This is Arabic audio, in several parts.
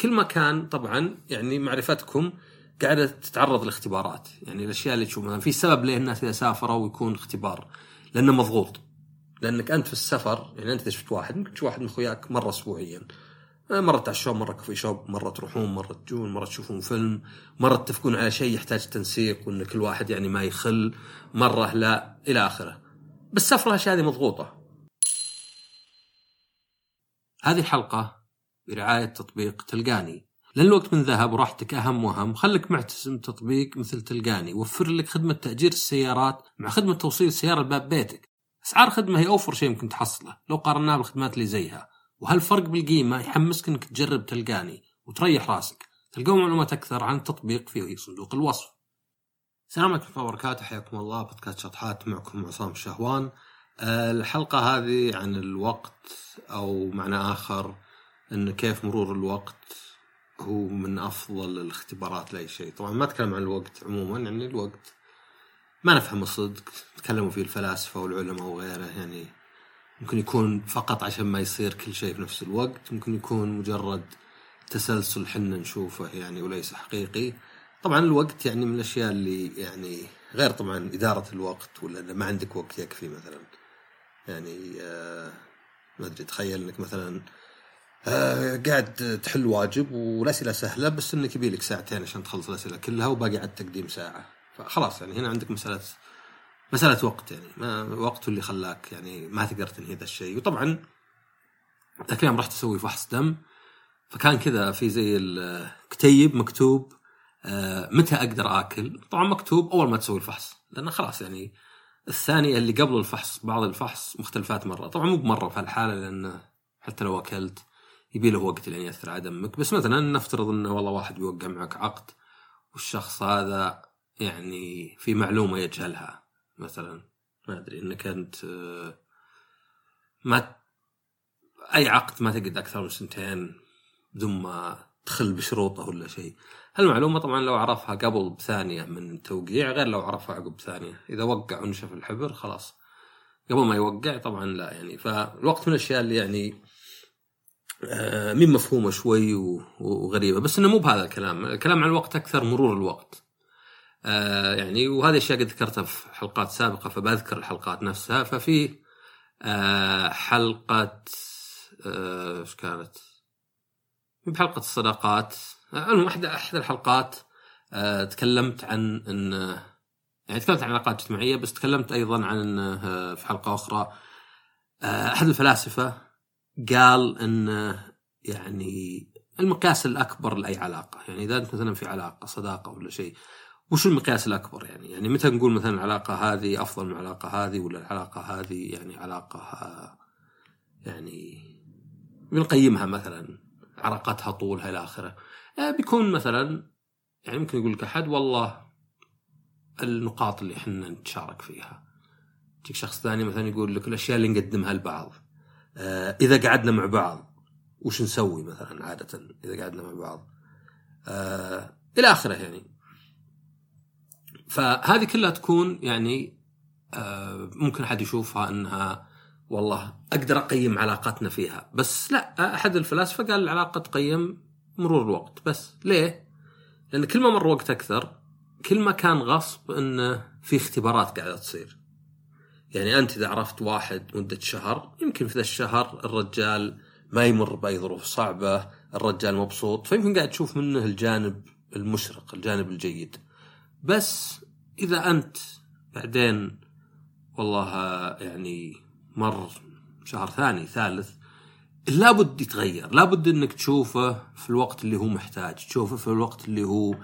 كل مكان طبعا يعني معرفتكم قاعدة تتعرض لاختبارات. يعني الأشياء اللي تشوف مثلا في سبب ليه الناس إذا سافروا ويكون اختبار. لأنه مضغوط. لأنك أنت في السفر يعني أنت إذا شفت واحد ممكن تشوف واحد من أخوياك مرة اسبوعيا. مرة تعشون مرة كوفي شوب مرة تروحون مرة تجون مرة تشوفون فيلم مرة تتفقون على شيء يحتاج تنسيق وإن كل واحد يعني ما يخل مرة لا إلى آخره. بالسفرة الأشياء هذه مضغوطة. هذه الحلقة برعاية تطبيق تلقاني. لأن الوقت من ذهب وراحتك أهم وأهم. خلك معتزم تطبيق مثل تلقاني. وفر لك خدمة تأجير السيارات مع خدمة توصيل السيارة لباب بيتك. أسعار خدمة هي أوفر شيء ممكن تحصله. لو قارناها بالخدمات اللي زيها. وهالفرق بالقيمة؟ يحمسك إنك تجرب تلقاني وتريح راسك. تلقون معلومات أكثر عن التطبيق في صندوق الوصف. السلام عليكم وبركاته. حياكم الله. بودكاست شطحات معكم عصام الشهوان. آه، الحلقة هذه عن الوقت أو معنى آخر. أن كيف مرور الوقت هو من أفضل الاختبارات لأي شيء. طبعا ما أتكلم عن الوقت عموما يعني الوقت ما نفهم الصدق تكلموا فيه الفلاسفة والعلماء وغيره يعني ممكن يكون فقط عشان ما يصير كل شيء في نفس الوقت ممكن يكون مجرد تسلسل حنا نشوفه يعني وليس حقيقي. طبعا الوقت يعني من الأشياء اللي يعني غير طبعا إدارة الوقت ولا ما عندك وقت يكفي مثلا. يعني آه ما أدري تخيل إنك مثلا آه قاعد تحل واجب والاسئله سهلة بس إنك يبي لك ساعتين عشان تخلص الأسئلة كلها وباقي على التقديم ساعة. فخلاص يعني هنا عندك مساله مسألة وقت يعني. ما وقته اللي خلاك يعني ما تقدر تنهي ذا الشيء. وطبعا ذاك اليوم رحت أسوي فحص دم. فكان كذا في زي الكتيب مكتوب آه متى أقدر آكل؟ طبعا مكتوب أول ما تسوي الفحص لأنه خلاص يعني الثانية اللي قبل الفحص بعض الفحص مختلفات مرة. طبعا مو بمرة في هالحالة لأن حتى لو أكلت يبي له وقت لين يأثر على دمك. بس مثلا نفترض إنه والله واحد بيوقع معك عقد والشخص هذا يعني في معلومة يجهلها مثلا. ما أدري إنك أنت ما أي عقد ما تقعد أكثر من سنتين بدون ما تخل بشروطه ولا شيء. هالمعلومة طبعا لو عرفها قبل بثانية من التوقيع غير لو عرفها عقب ثانية إذا وقع ونشف الحبر خلاص. قبل ما يوقع طبعا لا يعني. فالوقت من الأشياء اللي يعني مين مفهومة شوي وغريبة. بس إنه مو بهذا الكلام. الكلام عن الوقت أكثر مرور الوقت. آه يعني وهذه الاشياء قد ذكرتها في حلقات سابقة فبذكر الحلقات نفسها. ففي آه حلقة آه، إيش آه كانت؟ بحلقة الصداقات. المهم أحد أحد الحلقات آه تكلمت عن إن يعني تكلمت عن علاقات اجتماعية بس تكلمت أيضا عن إنه آه، في حلقة أخرى آه أحد الفلاسفة قال ان يعني المقياس الأكبر لأي علاقة يعني إذا أنت مثلا في علاقة صداقة ولا شيء وش المقياس الأكبر يعني؟ يعني متى نقول مثلا العلاقة هذه أفضل من العلاقة هذه ولا العلاقة هذه يعني علاقة يعني بنقيمها مثلا علاقتها طولها إلى آخره. آه، بيكون مثلا يعني ممكن يقول لك أحد والله النقاط اللي إحنا نتشارك فيها. تجيك شخص ثاني مثلا يقول لك الأشياء اللي نقدمها لبعض. آه، إذا قعدنا مع بعض وش نسوي مثلا عادة إذا قعدنا مع بعض. آه، إلى آخره يعني. فهذه كلها تكون يعني آه، ممكن أحد يشوفها إنها والله أقدر أقيم علاقتنا فيها بس لا أحد الفلاسفة قال العلاقة تقيم مرور الوقت بس ليه؟ لأن كل ما مر وقت أكثر كل ما كان غصب إنه في اختبارات قاعدة تصير يعني أنت إذا عرفت واحد مدة شهر يمكن في ذا الشهر الرجال ما يمر بأي ظروف صعبة الرجال مبسوط فيمكن قاعد تشوف منه الجانب المشرق الجانب الجيد. بس إذا أنت بعدين والله يعني مر شهر ثاني ثالث لابد يتغير لابد إنك تشوفه في الوقت اللي هو محتاج تشوفه في الوقت اللي هو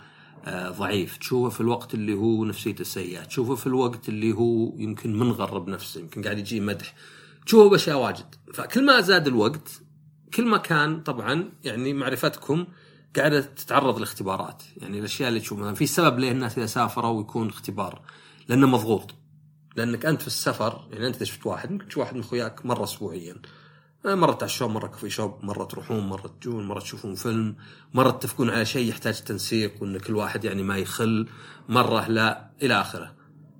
ضعيف. تشوفه في الوقت اللي هو نفسيته سيئة. تشوفه في الوقت اللي هو يمكن منغرب نفسه يمكن قاعد يجي مدح. تشوفه بأشياء واجد. فكل ما زاد الوقت كل ما كان طبعا يعني معرفتكم قاعدة تتعرض لاختبارات. يعني الأشياء اللي تشوف مثلا في سبب ليه الناس إذا سافروا ويكون اختبار. لأنه مضغوط. لأنك أنت في السفر يعني أنت إذا شفت واحد ممكن تشوف واحد من أخوياك مرة اسبوعيا. آه، مرة تعشون مرة كوفي شوب مرة تروحون مرة تجون مرة تشوفون فيلم مرة تتفقون على شيء يحتاج تنسيق وإن كل واحد يعني ما يخل مرة لا إلى آخره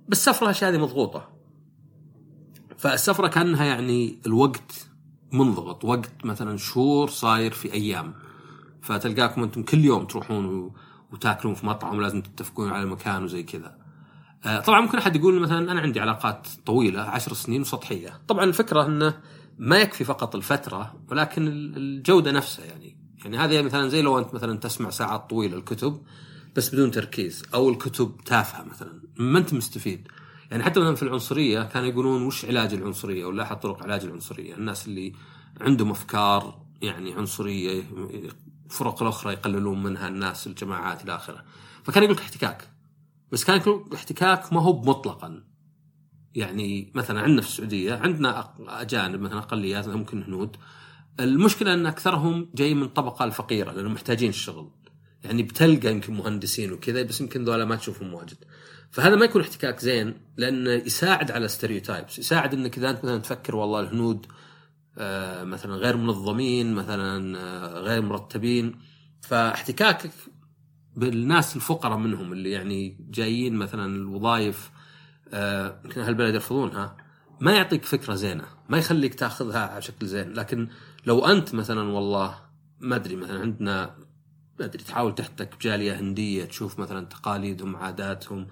بس السفرة الاشياء هذه مضغوطة فالسفرة كأنها يعني الوقت منضغط وقت مثلا شهور صاير في أيام فتلقاكم أنتم كل يوم تروحون. وتاكلون في مطعم ولازم تتفقون على مكان وزي كذا. آه، طبعا ممكن أحد يقول مثلا أنا عندي علاقات طويلة عشر سنين وسطحية، طبعا الفكرة إنه ما يكفي فقط الفترة ولكن الجودة نفسها يعني، يعني هذه مثلا زي لو أنت مثلا تسمع ساعات طويلة الكتب بس بدون تركيز أو الكتب تافهة مثلا ما أنت مستفيد. يعني حتى مثلا في العنصرية كانوا يقولون وش علاج العنصرية ولا أحد طرق علاج العنصرية، الناس اللي عندهم أفكار يعني عنصرية الفرق الأخرى يقللون منها الناس الجماعات إلى آخره. فكان يقول احتكاك. بس كان يقول احتكاك ما هو مطلقا. يعني مثلا عندنا في السعودية عندنا أجانب مثلا اقليات ممكن هنود. المشكلة إن أكثرهم جاي من الطبقه الفقيرة لأنهم محتاجين الشغل. يعني بتلقى يمكن مهندسين وكذا بس يمكن ذولا ما تشوفهم واجد. فهذا ما يكون احتكاك زين لأنه يساعد على ستيريوتايبس، يساعد إنك إذا أنت مثلا تفكر والله الهنود آه، مثلا غير منظمين مثلا آه، غير مرتبين فاحتكاكك بالناس الفقراء منهم اللي يعني جايين مثلا الوظائف يمكن أهل البلد يرفضونها ما يعطيك فكرة زينة ما يخليك تاخذها على شكل زين لكن لو أنت مثلا والله ما أدري مثلا عندنا ما أدري تحاول تحتك بجالية هندية تشوف مثلا تقاليدهم عاداتهم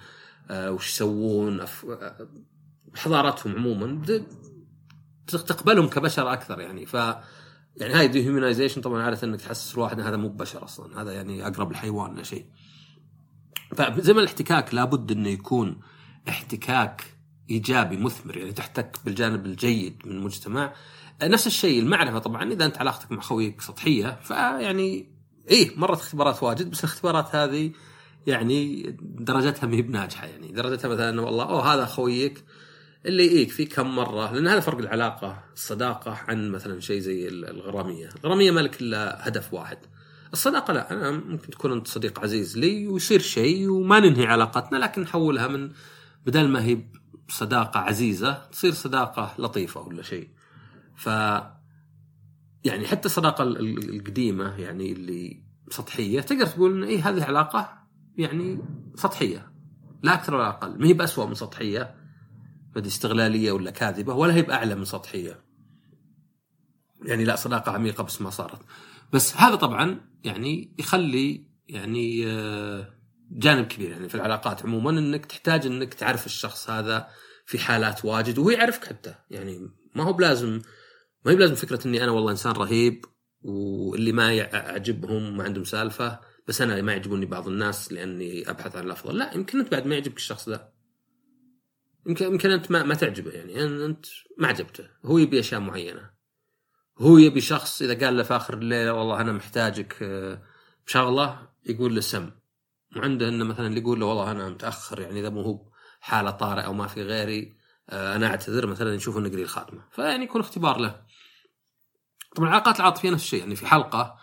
آه وش يسوون أف... حضارتهم عموما تقبلهم كبشر أكثر يعني. ف يعني هاي dehumanization طبعا عادة إنك تحسس الواحد إن هذا مو بشر أصلا هذا يعني أقرب الحيوان شيء. فزي ما الاحتكاك لابد إنه يكون احتكاك إيجابي مثمر يعني تحتك بالجانب الجيد من المجتمع. نفس الشيء المعرفة طبعا. إذا أنت علاقتك مع خويك سطحية فيعني إيه مرت اختبارات واجد بس الاختبارات هذه يعني درجتها ما بناجحة. يعني درجتها مثلا والله أوه هذا خويك اللي يجيك في كم مرة. لأن هذا فرق العلاقة الصداقة عن مثلا شيء زي الغرامية، الغرامية ما لك إلا هدف واحد. الصداقة لا أنا ممكن تكون أنت صديق عزيز لي ويصير شيء وما ننهي علاقتنا لكن نحولها من بدل ما هي صداقة عزيزة تصير صداقة لطيفة ولا شيء. ف يعني حتى الصداقة القديمة يعني اللي سطحية تقدر تقول إن اي هذه علاقه يعني سطحية. لا أكثر ولا أقل. ما هي باسوء من سطحية. بدي استغلالية ولا كاذبة ولا هي بأعلى من سطحية. يعني لا صداقة عميقة بس ما صارت. بس هذا طبعا يعني يخلي يعني آه، جانب كبير يعني في العلاقات عموما إنك تحتاج إنك تعرف الشخص هذا في حالات واجد وهو يعرفك حتى. يعني ما هو بلازم ما هي بلازم فكرة إني أنا والله إنسان رهيب واللي ما يعجبهم ما عندهم سالفة بس أنا ما يعجبوني بعض الناس لأني أبحث عن الأفضل. لا يمكن أنت بعد ما يعجبك الشخص ذا. يمكن يمكن أنت ما, ما تعجبه يعني أنت ما عجبته. هو يبي أشياء معينة. هو يبي شخص إذا قال له في آخر الليلة والله أنا محتاجك آه، بشغله يقول له سم. وعنده إنه مثلا يقول له والله أنا متأخر يعني إذا مو هو حاله طارئة أو ما في غيري آه، أنا أعتذر مثلا يشوف نقري الخاتمه فيعني يكون اختبار له. طبعا العلاقات العاطفية نفس الشيء يعني في حلقة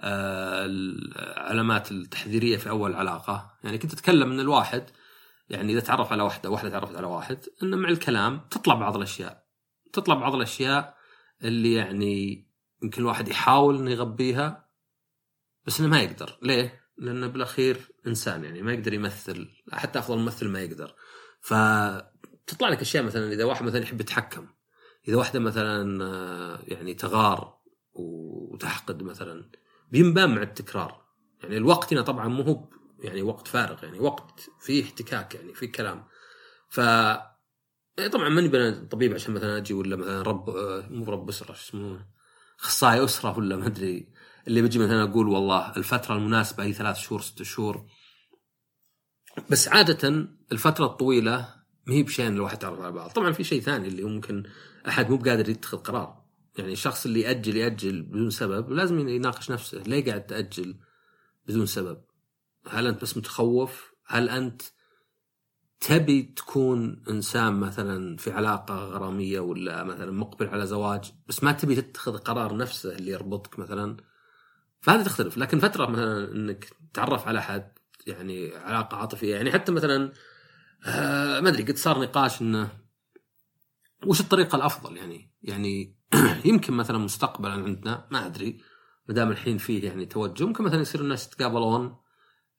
آه، العلامات التحذيرية في أول علاقة. يعني كنت أتكلم إن الواحد يعني إذا تعرف على واحدة واحدة تعرفت على واحد إنه مع الكلام تطلع بعض الأشياء. تطلع بعض الأشياء اللي يعني يمكن الواحد يحاول إنه يغبيها بس إنه ما يقدر. ليه؟ لأنه بالأخير إنسان يعني ما يقدر يمثل حتى أفضل ممثل ما يقدر. فتطلع لك أشياء مثلا إذا واحد مثلا يحب يتحكم إذا واحدة مثلا آه، يعني تغار وتحقد مثلا بينبان مع التكرار. يعني الوقت هنا طبعا مو هو يعني وقت فارغ يعني وقت فيه احتكاك يعني فيه كلام. ف إيه طبعا ماني بنا طبيب عشان مثلا أجي ولا مثلا رب آه، مو رب أسرة شو اسمه اخصائي أسرة ولا ما أدري. اللي بجي مثلا أقول والله الفترة المناسبة هي ثلاث شهور ست شهور. بس عادة الفترة الطويلة ما هي بشيء الواحد يتعرف على بعض. طبعا في شيء ثاني اللي ممكن أحد مو بقادر يتخذ قرار. يعني الشخص اللي يأجل يأجل بدون سبب لازم يناقش نفسه. ليه قاعد تأجل بدون سبب؟ هل أنت بس متخوف؟ هل أنت تبي تكون إنسان مثلا في علاقة غرامية ولا مثلا مقبل على زواج بس ما تبي تتخذ قرار نفسه اللي يربطك مثلا؟ فهذا تختلف. لكن فترة مثلا إنك تعرف على أحد يعني علاقة عاطفية يعني حتى مثلا آه ما أدري قد صار نقاش إنه وش الطريقة الأفضل؟ يعني يعني يمكن مثلا مستقبلا عندنا ما أدري ما دام الحين فيه يعني توجه ممكن مثلا يصير الناس يتقابلون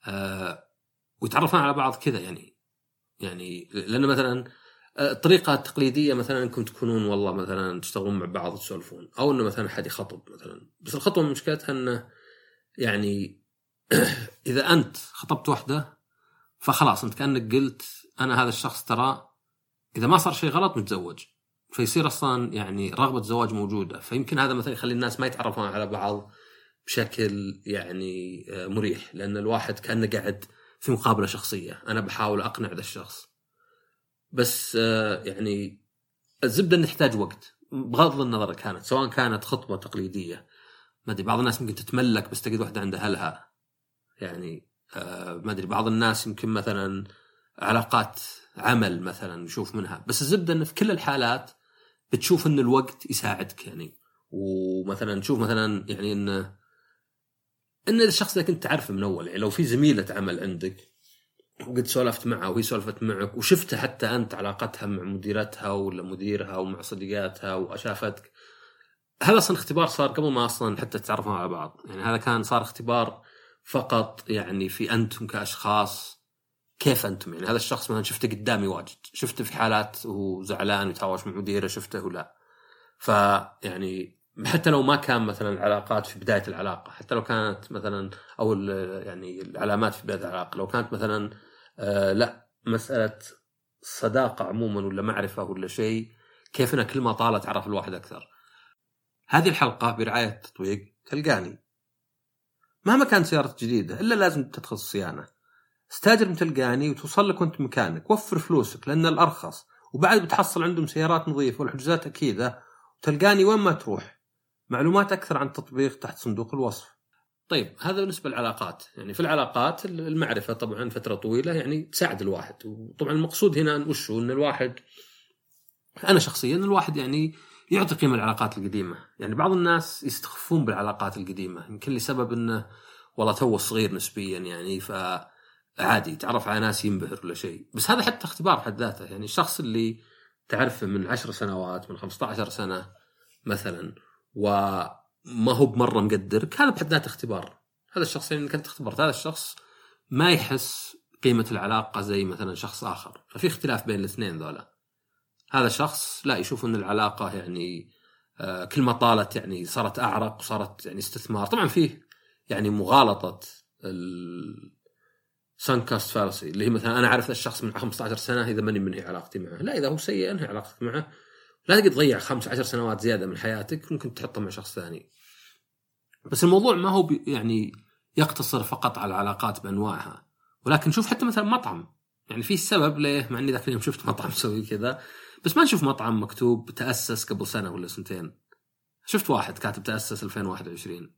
آه ويتعرفون على بعض كذا يعني يعني لأن مثلا الطريقة التقليدية مثلا أنكم تكونون والله مثلا تشتغلون مع بعض وتسولفون أو إنه مثلا احد يخطب مثلا. بس الخطوة مشكلتها إنه يعني إذا أنت خطبت واحدة فخلاص أنت كأنك قلت أنا هذا الشخص ترى إذا ما صار شيء غلط متزوج. فيصير أصلا يعني رغبة الزواج موجودة. فيمكن هذا مثلا يخلي الناس ما يتعرفون على بعض بشكل يعني آه، مريح. لأن الواحد كأنه قاعد في مقابلة شخصية. أنا بحاول أقنع ذا الشخص. بس آه، يعني الزبدة إنه تحتاج وقت. بغض النظر كانت سواء كانت خطبه تقليدية. ما أدري بعض الناس ممكن تتملك بس تجد واحدة عندها أهلها. يعني آه، ما أدري بعض الناس يمكن مثلا علاقات عمل مثلا نشوف منها. بس الزبدة إنه في كل الحالات بتشوف إن الوقت يساعدك يعني. ومثلا تشوف مثلا يعني إنه إن الشخص اللي كنت تعرفه من أول. يعني لو في زميلة عمل عندك وقد سولفت معها وهي سولفت معك وشفتها حتى أنت علاقتها مع مديرتها ولا مديرها ومع صديقاتها وشافتك هذا أصلا اختبار صار قبل ما أصلا حتى تتعرفون على بعض. يعني هذا كان صار اختبار فقط يعني في أنتم كأشخاص. كيف أنتم؟ يعني هذا الشخص مثلا شفته قدامي واجد. شفته في حالات وهو زعلان ويتهاوش مع مديره شفته ولا فيعني حتى لو ما كان مثلا العلاقات في بداية العلاقة حتى لو كانت مثلا أو يعني العلامات في بداية العلاقة لو كانت مثلا آه لا مسألة صداقة عموما ولا معرفة ولا شيء كيف إنها كل ما طالت عرف الواحد أكثر. هذه الحلقة برعاية تطبيق تلقاني مهما كانت سيارتك جديدة إلا لازم تدخل الصيانه استاجر من تلقاني وتوصل لك وانت مكانك. وفر فلوسك لأن الأرخص. وبعد بتحصل عندهم سيارات نظيفة والحجوزات أكيدة. وتلقاني وين ما تروح. معلومات أكثر عن التطبيق تحت صندوق الوصف. طيب هذا بالنسبة للعلاقات، يعني في العلاقات المعرفة طبعا فترة طويلة يعني تساعد الواحد، وطبعا المقصود هنا وش؟ إن الواحد أنا شخصيا الواحد يعني يعطي قيمة العلاقات القديمة، يعني بعض الناس يستخفون بالعلاقات القديمة، يمكن لسبب إنه والله تو صغير نسبيا يعني ف عادي يتعرف على ناس ينبهر ولا شيء، بس هذا حتى اختبار حد ذاته، يعني الشخص اللي تعرفه من عشر سنوات من 15 سنة مثلا وما هو بمرة مقدرك. هذا بحد ذاته اختبار. هذا الشخص اللي انك انت اختبرت. هذا الشخص ما يحس قيمة العلاقة زي مثلا شخص آخر. ففي اختلاف بين الاثنين ذولا. هذا شخص لا يشوف إن العلاقة يعني آه كل ما طالت يعني صارت أعرق وصارت يعني استثمار. طبعا فيه يعني مغالطة سانكاست فارسي اللي هي مثلا أنا اعرف الشخص من 15 سنة إذا ماني منهي علاقتي معه. لا إذا هو سيء انهي علاقتك معه. لا تقدر تضيع خمس عشر سنوات زيادة من حياتك ممكن تحطها مع شخص ثاني. بس الموضوع ما هو يعني يقتصر فقط على العلاقات بأنواعها. ولكن شوف حتى مثلا مطعم. يعني في سبب ليه مع إني ذاك اليوم شفت مطعم يسوي كذا. بس ما نشوف مطعم مكتوب تأسس قبل سنة ولا سنتين. شفت واحد كاتب تأسس 2021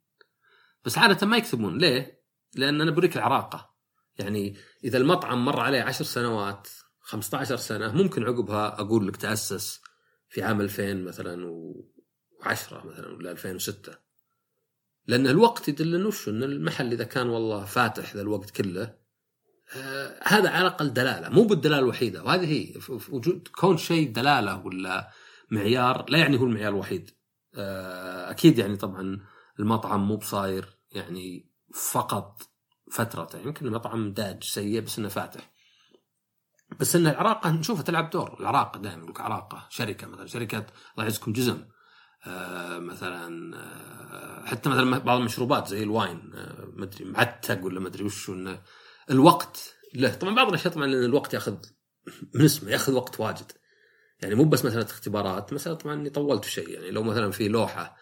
بس عادة ما يكتبون. ليه؟ لأن أنا بريك العراقة. يعني إذا المطعم مر عليه 10 سنوات 15 سنة ممكن عقبها أقول لك تأسس في عام 2000 مثلا و10 مثلا ولا 2006 لأن الوقت يدل إنه ان المحل إذا كان والله فاتح ذا الوقت كله آه هذا على الأقل دلالة. مو بالدلالة الوحيدة. وهذه هي. وجود كون شيء دلالة ولا معيار لا يعني هو المعيار الوحيد. آه أكيد يعني طبعا المطعم مو بصاير يعني فقط فترته يمكن المطعم داج سيء بس إنه فاتح. بس إن العراقة نشوفها تلعب دور. العراقه دائما يقول عراقة شركة مثلا شركة الله يعزكم جزم. آه مثلا آه حتى مثلا بعض المشروبات زي الواين آه مدري معتق ولا مدري وش إنه الوقت له. طبعا بعض الأشياء طبعا الوقت ياخذ من اسمه ياخذ وقت واجد. يعني مو بس مسألة اختبارات مسألة طبعا إني طولت شيء. يعني لو مثلا في لوحة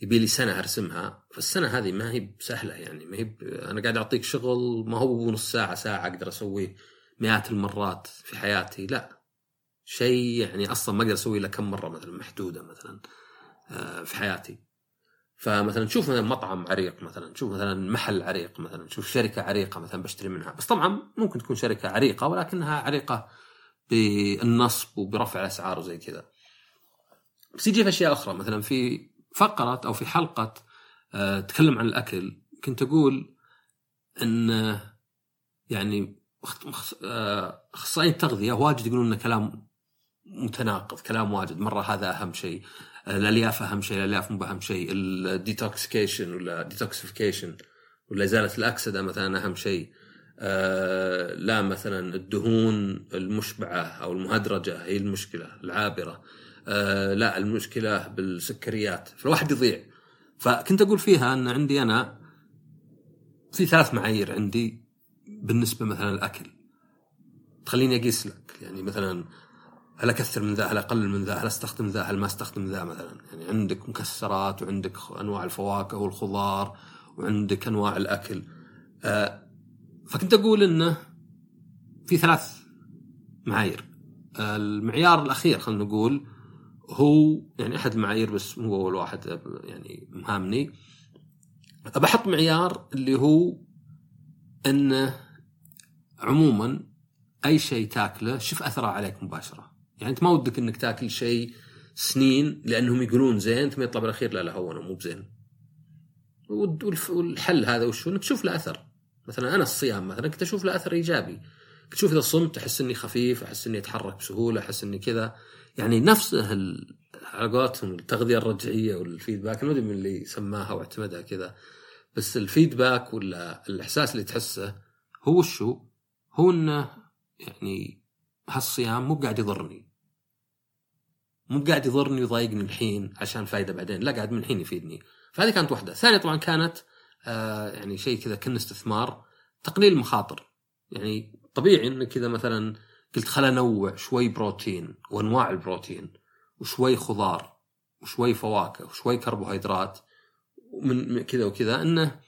يبي لي سنة أرسمها فالسنة هذه ما هي بسهلة يعني. ما هي أنا قاعد أعطيك شغل ما هو نص ساعة ساعة أقدر أسويه. مئات المرات في حياتي لا. شيء يعني أصلا ما أقدر أسوي له كم مرة مثلا محدودة مثلا آه، في حياتي. فمثلا تشوف مثلا مطعم عريق مثلا تشوف مثلا محل عريق مثلا تشوف شركة عريقة مثلا بشتري منها. بس طبعا ممكن تكون شركة عريقة ولكنها عريقة بالنصب وبرفع الأسعار وزي كذا. بس يجي في أشياء أخرى مثلا في فقرة أو في حلقة آه، تكلم عن الأكل كنت أقول إن يعني اخصائيين التغذية واجد يقولون ان كلام متناقض كلام واجد. مرة هذا أهم شيء. الألياف أهم شيء الألياف مو اهم شيء. ال detoxication ولا detoxification ولا إزالة الأكسدة مثلا أهم شيء. آه لا مثلا الدهون المشبعة أو المهدرجة هي المشكلة العابرة. آه لا المشكلة بالسكريات. فالواحد يضيع. فكنت أقول فيها إن عندي أنا في ثلاث معايير عندي. بالنسبة مثلا الاكل تخليني أقيس لك. يعني مثلا هل أكثر من ذا هل اقلل من ذا هل أستخدم ذا هل ما أستخدم ذا مثلا. يعني عندك مكسرات وعندك أنواع الفواكه والخضار وعندك أنواع الأكل. آه فكنت أقول إنه في ثلاث معايير. آه المعيار الأخير خلينا نقول هو يعني أحد المعايير بس مو أول واحد يعني مهامني. بحط معيار اللي هو انه عموما أي شيء تاكله شوف أثره عليك مباشرة. يعني أنت ما ودك أنك تاكل شيء سنين لأنهم يقولون زين ثم يطلع بالاخير لا لا هو أنا مو بزين. والحل هذا وشو أنك تشوف له أثر. مثلا أنا الصيام مثلا كنت أشوف له أثر إيجابي. كنت أشوف إذا صمت أحس إني خفيف أحس إني أتحرك بسهولة أحس إني كذا. يعني نفس على قولتهم التغذية الرجعية والفيدباك ما أدري من اللي سماها واعتمدها كذا. بس الفيدباك ولا الاحساس اللي تحسه هو شو؟ هو إنه يعني هالصيام مو قاعد يضرني. مو قاعد يضرني ويضايقني الحين عشان فايدة بعدين لا قاعد من الحين يفيدني. فهذه كانت واحدة. الثانية طبعا كانت آه يعني شيء كذا كان استثمار تقليل المخاطر. يعني طبيعي إنك كذا مثلا قلت خل أنوع شوي بروتين وأنواع البروتين وشوي خضار وشوي فواكه وشوي كربوهيدرات. من كذا وكذا إنه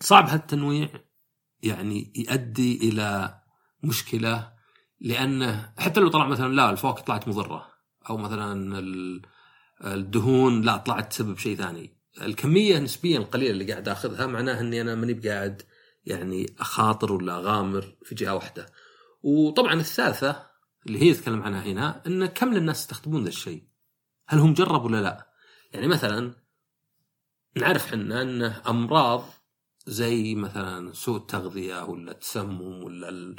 صعب هالتنويع يعني يؤدي إلى مشكلة لأنه حتى لو طلع مثلا لا الفواكه طلعت مضرة أو مثلا الدهون لا طلعت تسبب شيء ثاني. الكمية نسبيا القليلة اللي قاعد آخذها معناها إني أنا ماني بقاعد يعني أخاطر ولا أغامر في جهة واحدة. وطبعا الثالثة اللي هي يتكلم عنها هنا إن كم الناس يستخدمون ذا الشيء؟ هل هم جربوا ولا لا؟ يعني مثلا نعرف إحنا انه أمراض زي مثلا سوء التغذية ولا التسمم ولا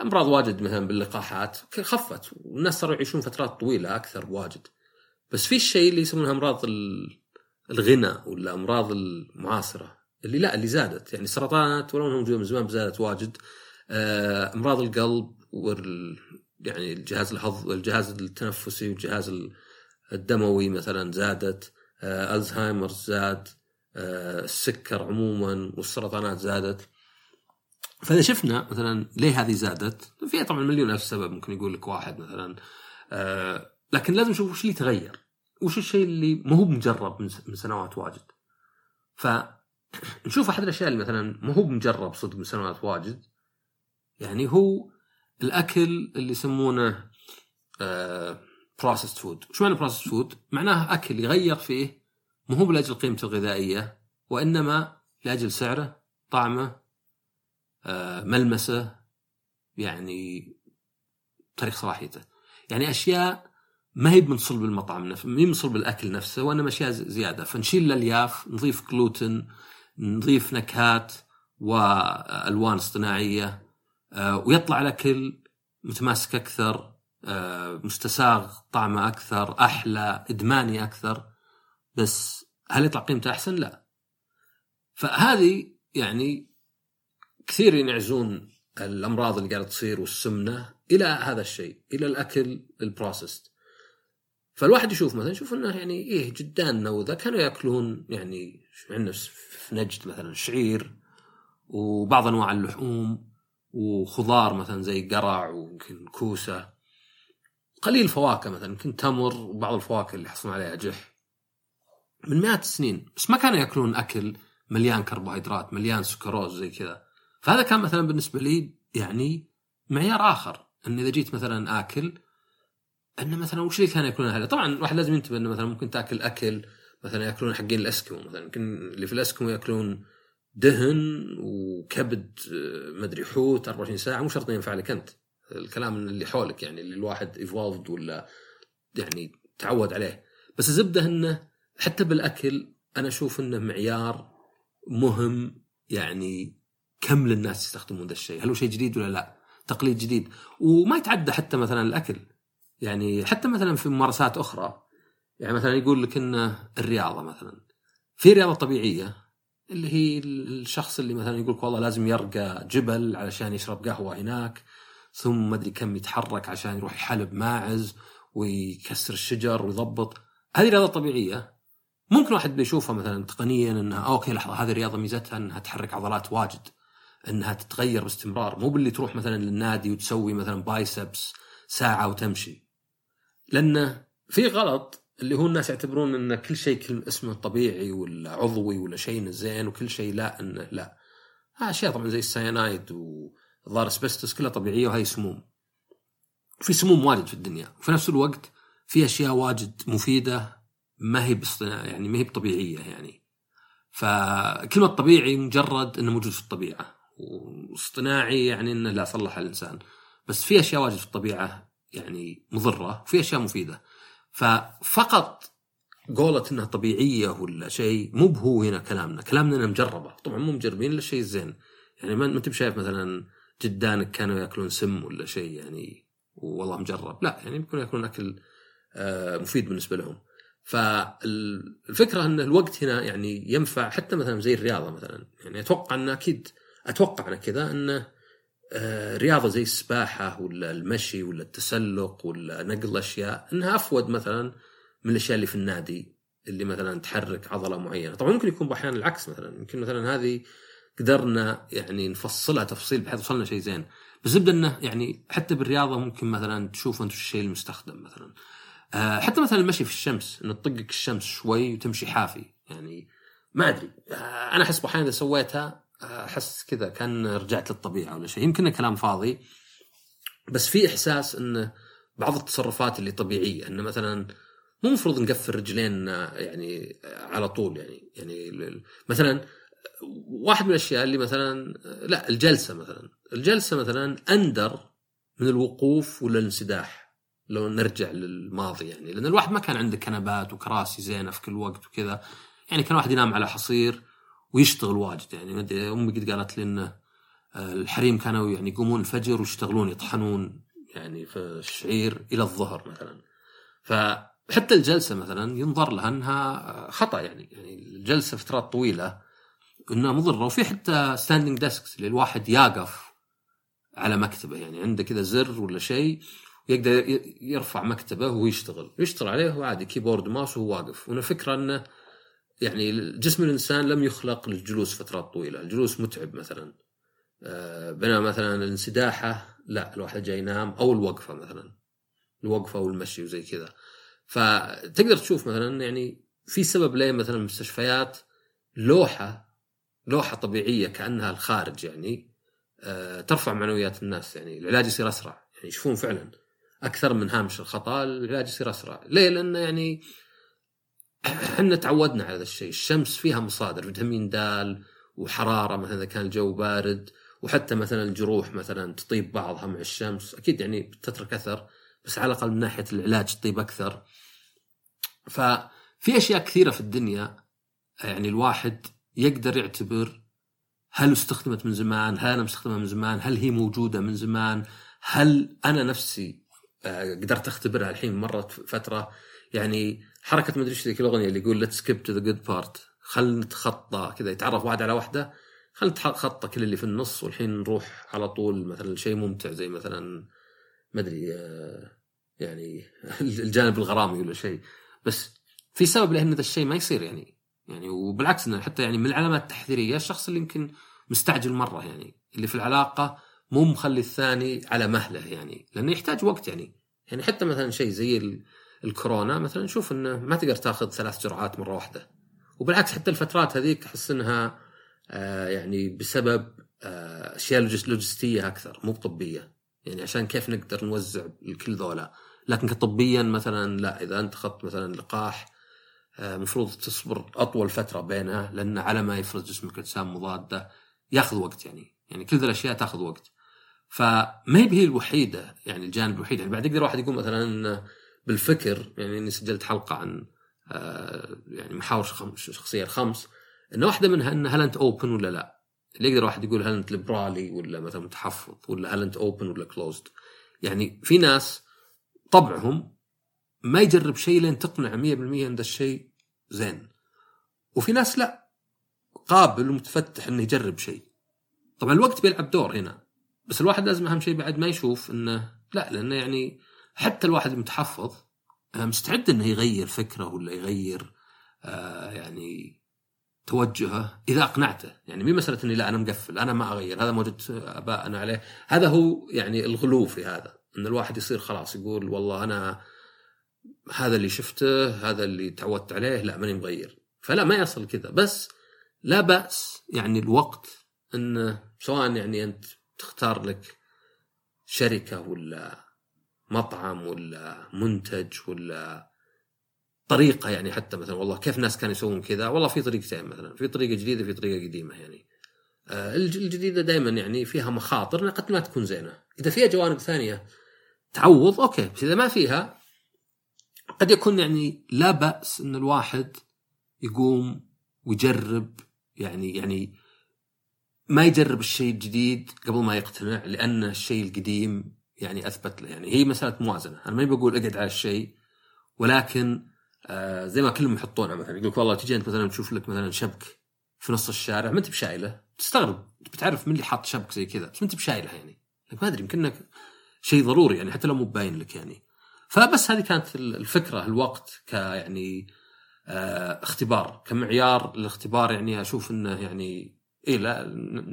أمراض واجد مثلا باللقاحات خفت والناس صاروا يعيشون فترات طويلة أكثر بواجد بس في الشيء اللي يسمونها أمراض الغنى ولا أمراض المعاصرة اللي لا اللي زادت. يعني السرطانات ولو انها موجوده من زمان زادت واجد. آه، أمراض القلب وال يعني الجهاز الهض الجهاز التنفسي والجهاز الدموي مثلا زادت. آه، الزهايمر زاد. السكر عموما والسرطانات زادت. فإذا شفنا مثلا ليه هذه زادت فيها طبعا مليون ألف سبب ممكن يقول لك واحد مثلا. آه لكن لازم نشوف وش اللي تغير. وش الشيء اللي ما هو مجرب من سنوات واجد. فنشوف أحد الأشياء اللي مثلا ما هو مجرب صدق من سنوات واجد. يعني هو الأكل اللي يسمونه processed food وش معنى processed food معناه أكل يغير فيه مو هو لاجل قيمته الغذائية وإنما لأجل سعره طعمه آه، ملمسه يعني تاريخ صلاحيته. يعني أشياء ما هي من صلب المطعم نفسه ما هي من صلب الاكل نفسه وإنما أشياء زيادة. فنشيل الألياف نضيف جلوتين نضيف نكهات وألوان اصطناعية آه، ويطلع الأكل متماسك أكثر آه، مستساغ طعمه أكثر أحلى إدماني أكثر. بس هل يطلع قيمته أحسن؟ لا. فهذه يعني كثير ينعزون الأمراض اللي قاعدة تصير والسمنة إلى هذا الشيء، إلى الأكل البروسيسد. فالواحد يشوف مثلا يشوف إنه يعني إيه جداننا وذا كانوا يأكلون يعني عندنا في نجد مثلا شعير وبعض أنواع اللحوم وخضار مثلا زي قرع ويمكن كوسة قليل فواكه مثلا يمكن تمر وبعض الفواكه اللي يحصلون عليها جح من مئات السنين بس ما كانوا ياكلون أكل مليان كربوهيدرات مليان سكروز زي كذا. فهذا كان مثلا بالنسبة لي يعني معيار آخر إن إذا جيت مثلا آكل انه مثلا وش اللي كانوا ياكلون هذا؟ طبعا الواحد لازم ينتبه إنه مثلا ممكن تأكل أكل مثلا ياكلون حقين الأسكمو مثلا يمكن اللي في الأسكمو ياكلون دهن وكبد آه، مدري حوت 24 ساعة مو شرط ينفع لك أنت. الكلام اللي حولك يعني اللي الواحد ايفولفد ولا يعني تعود عليه. بس الزبدة إنه حتى بالأكل أنا أشوف إنه معيار مهم يعني كم للناس يستخدمون ذا الشيء. هل هو شيء جديد ولا لا؟ تقليد جديد. وما يتعدى حتى مثلا الأكل. يعني حتى مثلا في ممارسات أخرى. يعني مثلا يقول لك إنه الرياضة مثلا. في رياضة طبيعية اللي هي الشخص اللي مثلا يقول والله لازم يرقى جبل علشان يشرب قهوة هناك ثم ما أدري كم يتحرك عشان يروح يحلب ماعز ويكسر الشجر ويضبط. هذه رياضة طبيعية. ممكن واحد بيشوفها مثلا تقنيا إنها okay لحظة هذه الرياضة ميزتها إنها تحرك عضلات واجد إنها تتغير باستمرار. مو باللي تروح مثلا للنادي وتسوي مثلا biceps ساعة وتمشي. لأنه في غلط اللي هو الناس يعتبرون إن كل شيء اسمه طبيعي ولا عضوي ولا شيء زين وكل شيء لا انه لا. أشياء طبعا زي السيانايد والظاهر اسبستس كلها طبيعية وهي سموم. في سموم واجد في الدنيا. وفي نفس الوقت في أشياء واجد مفيدة ما هي يعني ما هي بطبيعية يعني. فكلمه طبيعي مجرد إنه موجود في الطبيعة واصطناعي يعني إنه لا صلح الإنسان. بس في أشياء واجد في الطبيعة يعني مضرة وفي أشياء مفيدة. ففقط قولة إنها طبيعية ولا شيء مو بهو هنا كلامنا، كلامنا انها مجربة، طبعا مو مجربين إلا شيء زين، يعني ما أنت بشايف مثلا جدانك كانوا يأكلون سم ولا شيء يعني والله مجرب، لا يعني بيكون يأكلون أكل آه، مفيد بالنسبة لهم. فالفكرة أن الوقت هنا يعني ينفع حتى مثلا زي الرياضة مثلا، يعني أتوقع انه أكيد أتوقع أنا كذا انه آه، رياضة زي السباحة ولا المشي ولا التسلق ولا نقل الأشياء أنها أفود مثلا من الأشياء اللي في النادي اللي مثلا تحرك عضلة معينة، طبعا ممكن يكون أحيانا العكس مثلا. يمكن مثلا هذه قدرنا يعني نفصلها تفصيل بحيث وصلنا شيء زين، بس زبده إنه يعني حتى بالرياضة ممكن مثلا تشوف أنت الشيء المستخدم مثلا. آه، حتى مثلا المشي في الشمس إنه تطقك الشمس شوي وتمشي حافي. يعني ما أدري. آه، أنا أحس أحيانا إذا سويتها أحس كذا كأن رجعت للطبيعة ولا شيء. يمكن كلام فاضي. بس في إحساس انه بعض التصرفات اللي طبيعية انه مثلا مو المفروض نقفل رجلينا يعني على طول. يعني يعني مثلا واحد من الأشياء اللي مثلا لا الجلسة مثلا. الجلسة مثلا أندر من الوقوف ولا الانسداح. لو نرجع للماضي يعني. لأن الواحد ما كان عنده كنبات وكراسي زينة في كل وقت وكذا. يعني كان واحد ينام على حصير ويشتغل واجد يعني. ما أمي قد قالت لي انه آه، الحريم كانوا يعني يقومون الفجر ويشتغلون يطحنون يعني في الشعير إلى الظهر مثلا. فحتى الجلسة مثلا ينظر لها إنها خطأ يعني. يعني الجلسة فترات طويلة إنها مضرة. وفي حتى standing desks اللي الواحد يقف على مكتبه يعني. عنده كذا زر ولا شيء يقدر يرفع مكتبه ويشتغل يشتغل عليه عادي keyboard mouse وهو واقف وأنا فكرة انه يعني جسم الإنسان لم يخلق للجلوس فترات طويلة، الجلوس متعب مثلا. آه، بينما مثلا الانسداحة لا الواحد جاي ينام أو الوقفة مثلا. الوقفة أو المشي وزي كذا. فتقدر تشوف مثلا يعني في سبب ليه مثلا المستشفيات لوحة لوحة طبيعية كأنها الخارج يعني آه، ترفع معنويات الناس يعني العلاج يصير أسرع يعني يشوفون فعلا أكثر من هامش الخطأ العلاج يصير أسرع. ليه؟ لأنه يعني إحنا تعودنا على هذا الشيء. الشمس فيها مصادر فيتامين د وحرارة مثلا إذا كان الجو بارد وحتى مثلا الجروح مثلا تطيب بعضها مع الشمس. أكيد يعني بتترك أثر بس على الأقل من ناحية العلاج تطيب أكثر. ففي أشياء كثيرة في الدنيا يعني الواحد يقدر يعتبر هل استخدمت من زمان هل أنا مستخدمها من زمان هل هي موجودة من زمان هل أنا نفسي قدرت اختبرها الحين مرت فترة. يعني حركة مدري إيش ذيك الأغنية اللي يقول let's skip to the good part خل نتخطى كذا. يتعرف واحد على واحدة خل نتخطى كل اللي في النص والحين نروح على طول مثلا شيء ممتع زي مثلا ما أدري آه، يعني الجانب الغرامي ولا شيء. بس في سبب لأن هذا الشيء ما يصير يعني. يعني وبالعكس إنه حتى يعني من العلامات التحذيرية الشخص اللي يمكن مستعجل مرة يعني اللي في العلاقة مو مخلي الثاني على مهله يعني لأنه يحتاج وقت يعني. يعني حتى مثلا شيء زي الكورونا مثلا نشوف إنه ما تقدر تأخذ ثلاث جرعات مرة واحدة. وبالعكس حتى الفترات هذيك أحس إنها آه يعني بسبب آه أشياء لوجستية أكثر مو طبية. يعني عشان كيف نقدر نوزع الكل ذولا. لكن كطبيا مثلا لا إذا أنت أخذت مثلا لقاح المفروض آه تصبر أطول فترة بينها لأن على ما يفرز جسمك اجسام مضادة ياخذ وقت يعني. يعني كل ذي الأشياء تاخذ وقت. فما هي الوحيدة يعني الجانب الوحيد يعني بعد يقدر واحد يقول مثلا بالفكر يعني إني سجلت حلقة عن آه، يعني محاور الشخصيه الخمس إن واحدة منها ان هل أنت open ولا لا؟ اللي يقدر واحد يقول هل أنت ليبرالي ولا مثلا متحفظ ولا هل أنت open ولا closed؟ يعني في ناس طبعهم ما يجرب شيء لين تقنع 100% إن الشيء زين. وفي ناس لا قابل ومتفتح إنه يجرب شيء. طبعا الوقت بيلعب دور هنا بس الواحد لازم أهم شيء بعد ما يشوف إنه لا لأنه يعني حتى الواحد المتحفظ آه، مستعد إنه يغير فكره ولا يغير آه يعني توجهه إذا أقنعته. يعني مي مسألة إني لا أنا مقفل أنا ما أغير هذا موجود اباءنا عليه. هذا هو يعني الغلو في هذا إن الواحد يصير خلاص يقول والله أنا هذا اللي شفته هذا اللي تعودت عليه لا ماني مغير. فلا ما يصل كذا. بس لا بأس يعني الوقت إنه سواء يعني أنت تختار لك شركة ولا مطعم ولا منتج ولا طريقة يعني حتى مثلا والله كيف ناس كانوا يسوون كذا؟ والله في طريقتين مثلا في طريقة جديدة في طريقة قديمة يعني. آه، الجديدة دائما يعني فيها مخاطر قد ما تكون زينة. إذا فيها جوانب ثانية تعوض أوكي. بس إذا ما فيها قد يكون يعني لا بأس إن الواحد يقوم ويجرب يعني يعني ما يجرب الشيء الجديد قبل ما يقتنع لأن الشيء القديم يعني أثبت له. يعني هي مسألة موازنة. أنا ما بقول أقعد على الشيء ولكن آه زي ما كلهم يحطونها مثلا يقول والله تجي أنت مثلا تشوف لك مثلا شبك في نص الشارع ما أنت بشايله. تستغرب. بتعرف من اللي حاط شبك زي كذا بس ما أنت بشايلها يعني. ما أدري يمكن شيء ضروري يعني حتى لو مو باين لك يعني. فبس هذه كانت الفكرة الوقت ك يعني آه اختبار. كمعيار الاختبار يعني أشوف إنه يعني اي لا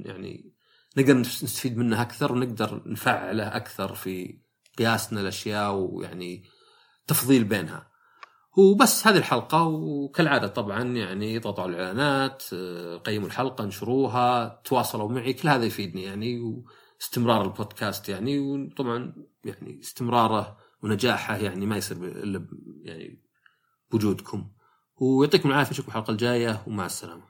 يعني نقدر نستفيد منه أكثر ونقدر نفعله أكثر في قياسنا الأشياء ويعني تفضيل بينها. وبس هذه الحلقة وكالعادة طبعا يعني اضغطوا على الإعلانات قيموا الحلقة انشروها تواصلوا معي كل هذا يفيدني يعني واستمرار البودكاست يعني وطبعا يعني استمراره ونجاحه يعني ما يصير إلا يعني بوجودكم ويعطيكم العافية أشوفكم الحلقة الجاية ومع السلامة